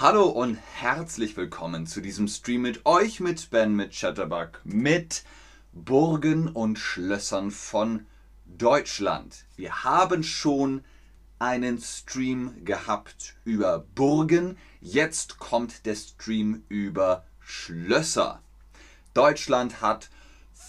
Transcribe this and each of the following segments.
Hallo und herzlich willkommen zu diesem Stream mit euch, mit Ben, mit Chatterbug, mit Burgen und Schlössern von Deutschland. Wir haben schon einen Stream gehabt über Burgen, jetzt kommt der Stream über Schlösser. Deutschland hat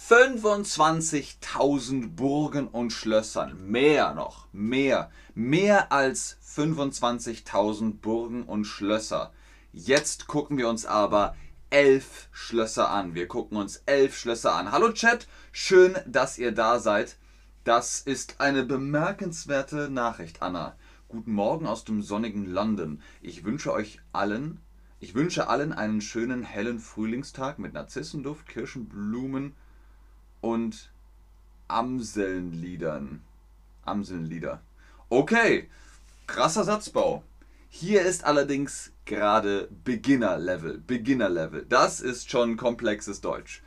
25.000 Burgen und Schlössern. Mehr noch, mehr. Mehr als 25.000 Burgen und Schlösser. Jetzt gucken wir uns aber elf Schlösser an. Wir gucken uns elf Schlösser an. Hallo Chat, schön, dass ihr da seid. Das ist eine bemerkenswerte Nachricht, Anna. Guten Morgen aus dem sonnigen London. Ich wünsche euch allen, ich wünsche allen einen schönen hellen Frühlingstag mit Narzissenduft, Kirschenblumen und Amselnliedern. Amselnlieder. Okay, krasser Satzbau. Hier ist allerdings gerade Beginner-Level. Beginner-Level. Das ist schon komplexes Deutsch.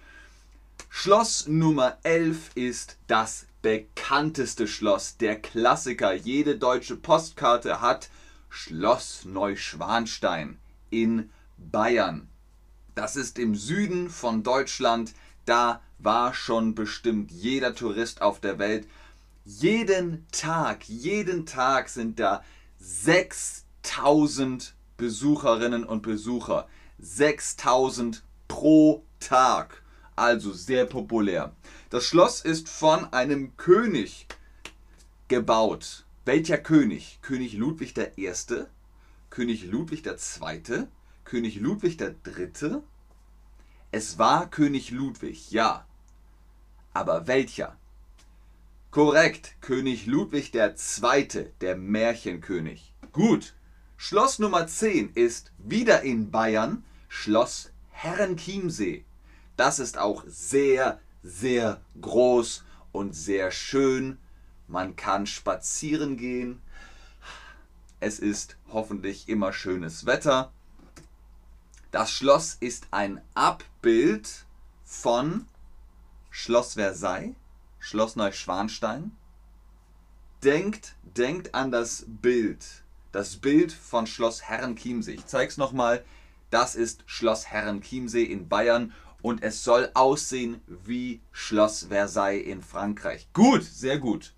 Schloss Nummer 11 ist das bekannteste Schloss, der Klassiker. Jede deutsche Postkarte hat Schloss Neuschwanstein in Bayern. Das ist im Süden von Deutschland. Da war schon bestimmt jeder Tourist auf der Welt. Jeden Tag, jeden Tag sind da 6000 Besucherinnen und Besucher. 6000 pro Tag. Also sehr populär. Das Schloss ist von einem König gebaut. Welcher König? König Ludwig I., König Ludwig II., König Ludwig III. Es war König Ludwig, ja. Aber welcher? Korrekt, König Ludwig II., der Märchenkönig. Gut. Schloss Nummer 10 ist wieder in Bayern, Schloss Herrenchiemsee. Das ist auch sehr, sehr groß und sehr schön. Man kann spazieren gehen. Es ist hoffentlich immer schönes Wetter. Das Schloss ist ein Abbild von Schloss Versailles, Schloss Neuschwanstein. Denkt, denkt an das Bild. Das Bild von Schloss Herrenchiemsee. Ich zeige es nochmal. Das ist Schloss Herrenchiemsee in Bayern und es soll aussehen wie Schloss Versailles in Frankreich. Gut, sehr gut.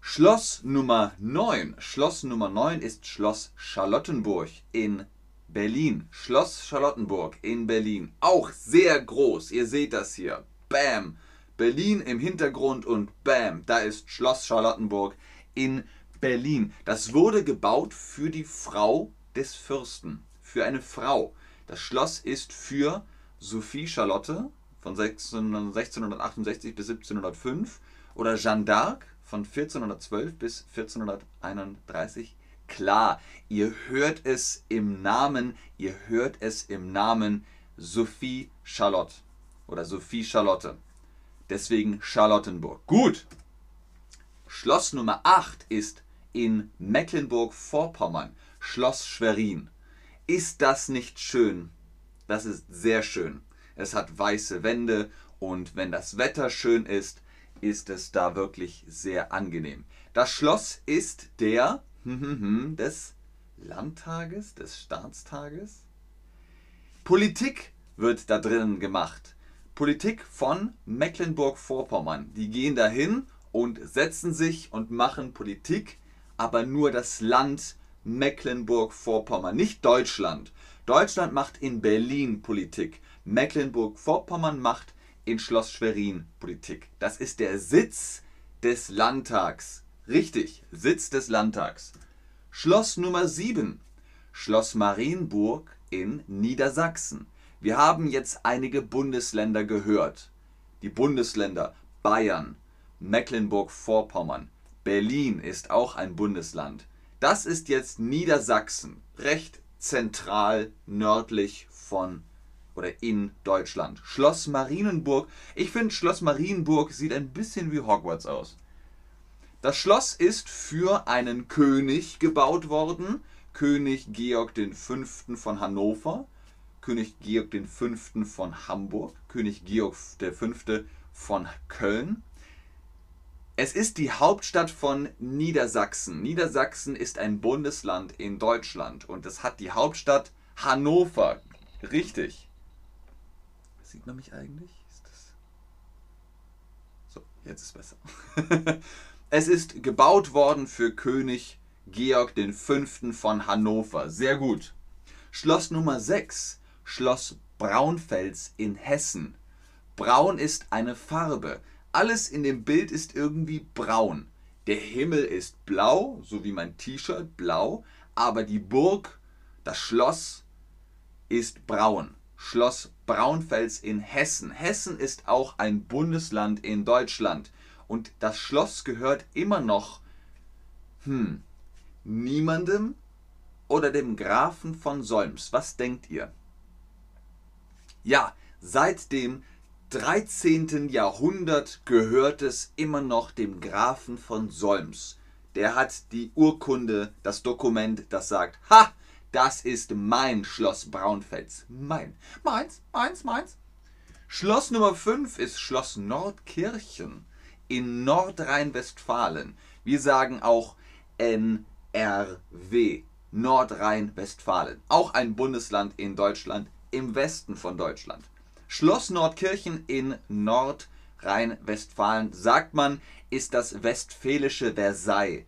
Schloss Nummer 9. Schloss Nummer 9 ist Schloss Charlottenburg in Berlin. Schloss Charlottenburg in Berlin. Auch sehr groß. Ihr seht das hier. Bam. Berlin im Hintergrund und bam, da ist Schloss Charlottenburg in Berlin. Das wurde gebaut für die Frau des Fürsten. Für eine Frau. Das Schloss ist für Sophie Charlotte von 1668 bis 1705 oder Jeanne d'Arc von 1412 bis 1431. Klar, ihr hört es im Namen, ihr hört es im Namen Sophie Charlotte oder Sophie Charlotte. Deswegen Charlottenburg. Gut. Schloss Nummer 8 ist in Mecklenburg-Vorpommern, Schloss Schwerin. Ist das nicht schön? Das ist sehr schön. Es hat weiße Wände und wenn das Wetter schön ist, ist es da wirklich sehr angenehm. Das Schloss ist der des Landtages, des Staatstages. Politik wird da drinnen gemacht. Politik von Mecklenburg-Vorpommern. Die gehen dahin und setzen sich und machen Politik, aber nur das Land Mecklenburg-Vorpommern, nicht Deutschland. Deutschland macht in Berlin Politik. Mecklenburg-Vorpommern macht in Schloss Schwerin Politik. Das ist der Sitz des Landtags. Richtig, Sitz des Landtags. Schloss Nummer 7. Schloss Marienburg in Niedersachsen. Wir haben jetzt einige Bundesländer gehört. Die Bundesländer Bayern, Mecklenburg-Vorpommern, Berlin ist auch ein Bundesland. Das ist jetzt Niedersachsen, recht zentral nördlich von oder in Deutschland. Schloss Marienburg. Ich finde, Schloss Marienburg sieht ein bisschen wie Hogwarts aus. Das Schloss ist für einen König gebaut worden, König Georg V. von Hannover, König Georg V. von Hamburg, König Georg V. von Köln. Es ist die Hauptstadt von Niedersachsen. Niedersachsen ist ein Bundesland in Deutschland und es hat die Hauptstadt Hannover. Richtig. Sieht man mich eigentlich? So, jetzt ist besser. es ist gebaut worden für König Georg V. von Hannover. Sehr gut. Schloss Nummer 6. Schloss Braunfels in Hessen. Braun ist eine Farbe. Alles in dem Bild ist irgendwie braun. Der Himmel ist blau, so wie mein T-Shirt blau, aber die Burg, das Schloss ist braun. Schloss Braunfels in Hessen. Hessen ist auch ein Bundesland in Deutschland und das Schloss gehört immer noch hm, niemandem oder dem Grafen von Solms. Was denkt ihr? Ja, seit dem 13. Jahrhundert gehört es immer noch dem Grafen von Solms. Der hat die Urkunde, das Dokument, das sagt, ha, das ist mein Schloss Braunfels. Mein. Meins, meins, meins. Schloss Nummer 5 ist Schloss Nordkirchen in Nordrhein-Westfalen. Wir sagen auch NRW, Nordrhein-Westfalen. Auch ein Bundesland in Deutschland, im Westen von Deutschland. Schloss Nordkirchen in Nordrhein-Westfalen, sagt man, ist das westfälische Versailles.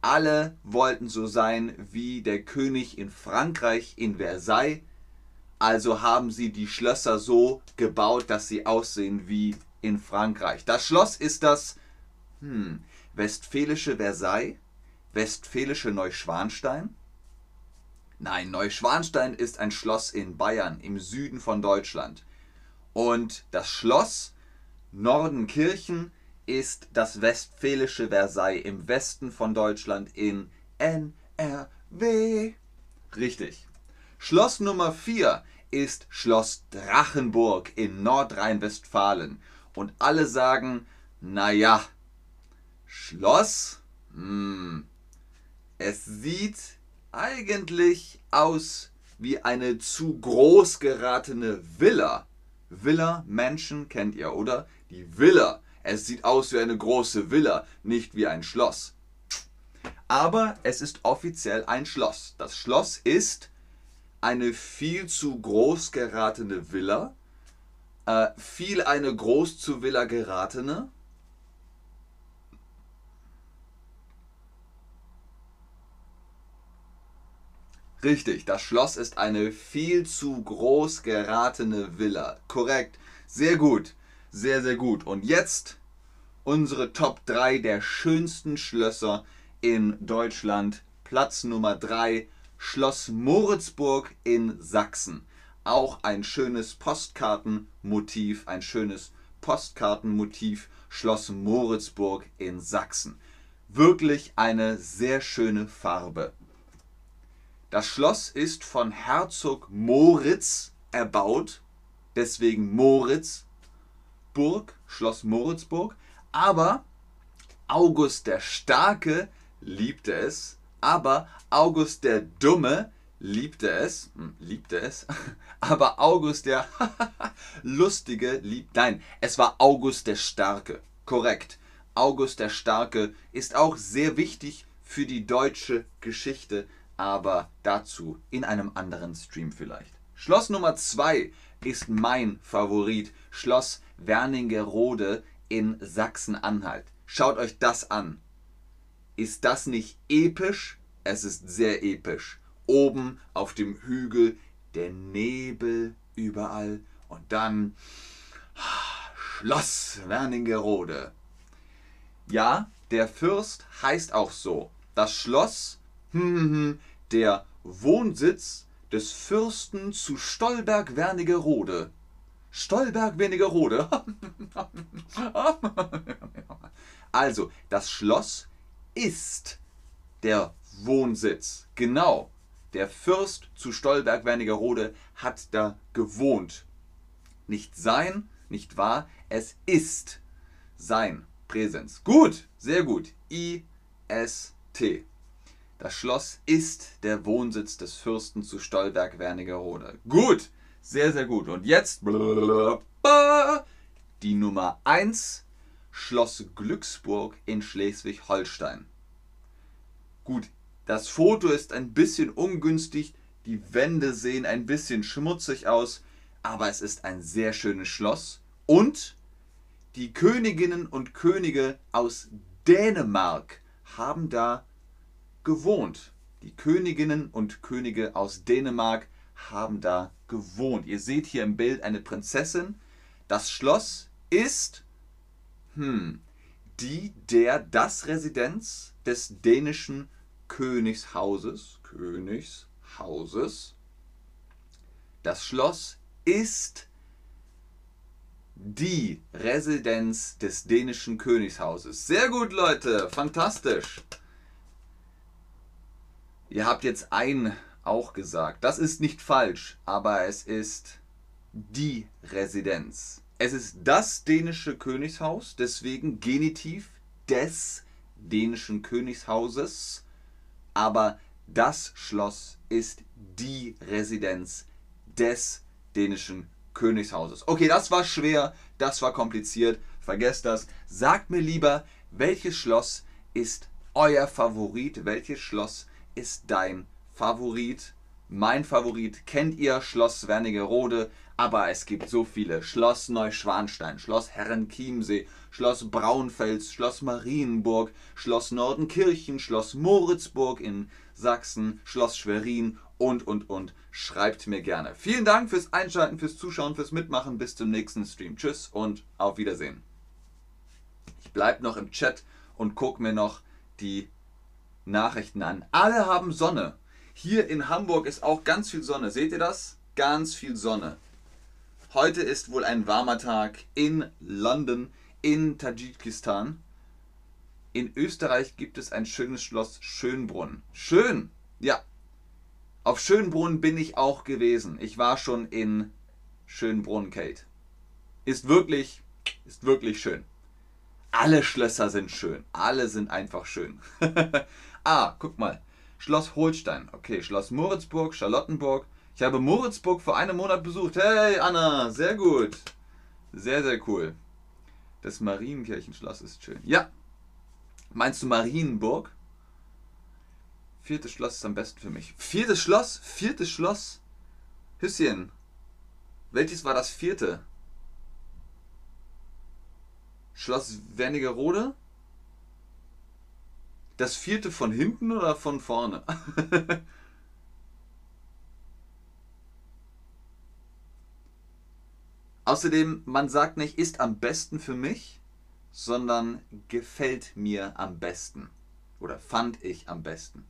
Alle wollten so sein wie der König in Frankreich in Versailles, also haben sie die Schlösser so gebaut, dass sie aussehen wie in Frankreich. Das Schloss ist das hm, westfälische Versailles, westfälische Neuschwanstein. Nein, Neuschwanstein ist ein Schloss in Bayern im Süden von Deutschland. Und das Schloss Nordenkirchen ist das westfälische Versailles im Westen von Deutschland in NRW. Richtig. Schloss Nummer 4 ist Schloss Drachenburg in Nordrhein-Westfalen. Und alle sagen, naja, Schloss? Hm, es sieht eigentlich aus wie eine zu groß geratene Villa. Villa, Mansion kennt ihr, oder? Die Villa. Es sieht aus wie eine große Villa, nicht wie ein Schloss. Aber es ist offiziell ein Schloss. Das Schloss ist eine viel zu groß geratene Villa. Äh, viel eine groß zu Villa geratene. Richtig, das Schloss ist eine viel zu groß geratene Villa. Korrekt. Sehr gut. Sehr, sehr gut. Und jetzt unsere Top 3 der schönsten Schlösser in Deutschland. Platz Nummer 3, Schloss Moritzburg in Sachsen. Auch ein schönes Postkartenmotiv, ein schönes Postkartenmotiv, Schloss Moritzburg in Sachsen. Wirklich eine sehr schöne Farbe. Das Schloss ist von Herzog Moritz erbaut, deswegen Moritzburg, Schloss Moritzburg. Aber August der Starke liebte es, aber August der Dumme liebte es, hm, liebte es, aber August der Lustige liebt, nein, es war August der Starke, korrekt. August der Starke ist auch sehr wichtig für die deutsche Geschichte, aber dazu in einem anderen Stream vielleicht. Schloss Nummer 2 ist mein Favorit, Schloss Wernigerode in Sachsen-Anhalt. Schaut euch das an. Ist das nicht episch? Es ist sehr episch. Oben auf dem Hügel der Nebel überall und dann Schloss Wernigerode. Ja, der Fürst heißt auch so. Das Schloss hm, hm, hm der Wohnsitz des Fürsten zu Stolberg-Wernigerode. Stolberg-Wernigerode. also, das Schloss ist der Wohnsitz. Genau. Der Fürst zu Stolberg-Wernigerode hat da gewohnt. Nicht sein, nicht wahr, es ist sein Präsens. Gut, sehr gut. I-S-T. Das Schloss ist der Wohnsitz des Fürsten zu Stolberg-Wernigerode. Gut, sehr, sehr gut. Und jetzt die Nummer 1, Schloss Glücksburg in Schleswig-Holstein. Gut, das Foto ist ein bisschen ungünstig, die Wände sehen ein bisschen schmutzig aus, aber es ist ein sehr schönes Schloss und die Königinnen und Könige aus Dänemark haben da gewohnt. Die Königinnen und Könige aus Dänemark haben da gewohnt. Ihr seht hier im Bild eine Prinzessin. Das Schloss ist hm, die der das Residenz des dänischen Königshauses. Königshauses. Das Schloss ist die Residenz des dänischen Königshauses. Sehr gut, Leute. Fantastisch. Ihr habt jetzt ein auch gesagt. Das ist nicht falsch, aber es ist die Residenz. Es ist das dänische Königshaus, deswegen Genitiv des dänischen Königshauses, aber das Schloss ist die Residenz des dänischen Königshauses. Okay, das war schwer, das war kompliziert, vergesst das. Sagt mir lieber, welches Schloss ist euer Favorit, welches Schloss ist dein Favorit? Mein Favorit kennt ihr, Schloss Wernigerode, aber es gibt so viele. Schloss Neuschwanstein, Schloss Herrenchiemsee, Schloss Braunfels, Schloss Marienburg, Schloss Nordenkirchen, Schloss Moritzburg in Sachsen, Schloss Schwerin und, und, und. Schreibt mir gerne. Vielen Dank fürs Einschalten, fürs Zuschauen, fürs Mitmachen. Bis zum nächsten Stream. Tschüss und auf Wiedersehen. Ich bleibe noch im Chat und gucke mir noch die Nachrichten an. Alle haben Sonne. Hier in Hamburg ist auch ganz viel Sonne. Seht ihr das? Ganz viel Sonne. Heute ist wohl ein warmer Tag in London, in Tadschikistan. In Österreich gibt es ein schönes Schloss Schönbrunn. Schön! Ja. Auf Schönbrunn bin ich auch gewesen. Ich war schon in Schönbrunn, Kate. Ist wirklich, ist wirklich schön. Alle Schlösser sind schön. Alle sind einfach schön. ah, guck mal. Schloss Holstein. Okay, Schloss Moritzburg, Charlottenburg. Ich habe Moritzburg vor einem Monat besucht. Hey, Anna, sehr gut. Sehr, sehr cool. Das Marienkirchenschloss ist schön. Ja. Meinst du Marienburg? Viertes Schloss ist am besten für mich. Viertes Schloss? Viertes Schloss? Hüsschen. Welches war das vierte? Schloss Wernigerode? Das vierte von hinten oder von vorne? Außerdem, man sagt nicht, ist am besten für mich, sondern gefällt mir am besten. Oder fand ich am besten.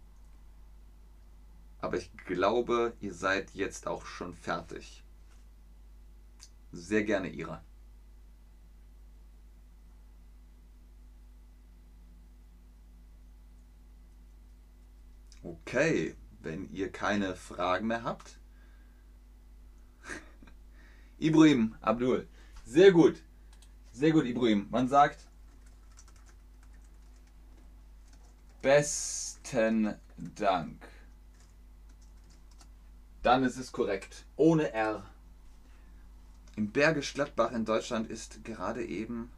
Aber ich glaube, ihr seid jetzt auch schon fertig. Sehr gerne Ira. Okay, wenn ihr keine Fragen mehr habt. Ibrahim, Abdul. Sehr gut. Sehr gut, Ibrahim. Man sagt besten Dank. Dann ist es korrekt. Ohne R. Im Bergisch Gladbach in Deutschland ist gerade eben.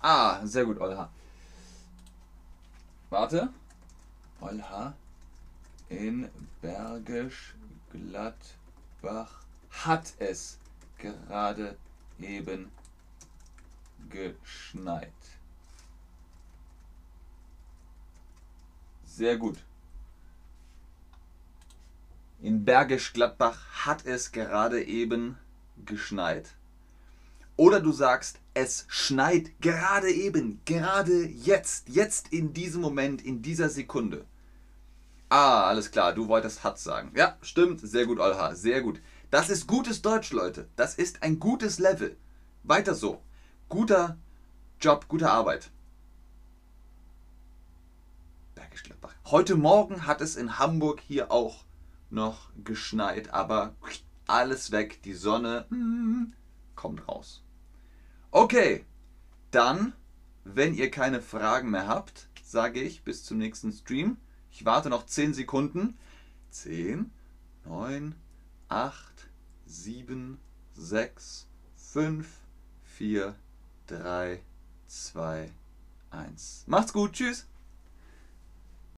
Ah, sehr gut, Olha. Warte. Olha in Bergisch Gladbach hat es gerade eben geschneit. Sehr gut. In Bergisch Gladbach hat es gerade eben geschneit. Oder du sagst, es schneit gerade eben, gerade jetzt, jetzt in diesem Moment, in dieser Sekunde. Ah, alles klar, du wolltest hat sagen. Ja, stimmt, sehr gut, Olha, sehr gut. Das ist gutes Deutsch, Leute. Das ist ein gutes Level. Weiter so. Guter Job, gute Arbeit. Bergisch Gladbach. Heute Morgen hat es in Hamburg hier auch noch geschneit, aber alles weg. Die Sonne mm, kommt raus. Okay, dann, wenn ihr keine Fragen mehr habt, sage ich bis zum nächsten Stream. Ich warte noch 10 Sekunden. 10, 9, 8, 7, 6, 5, 4, 3, 2, 1. Macht's gut, tschüss.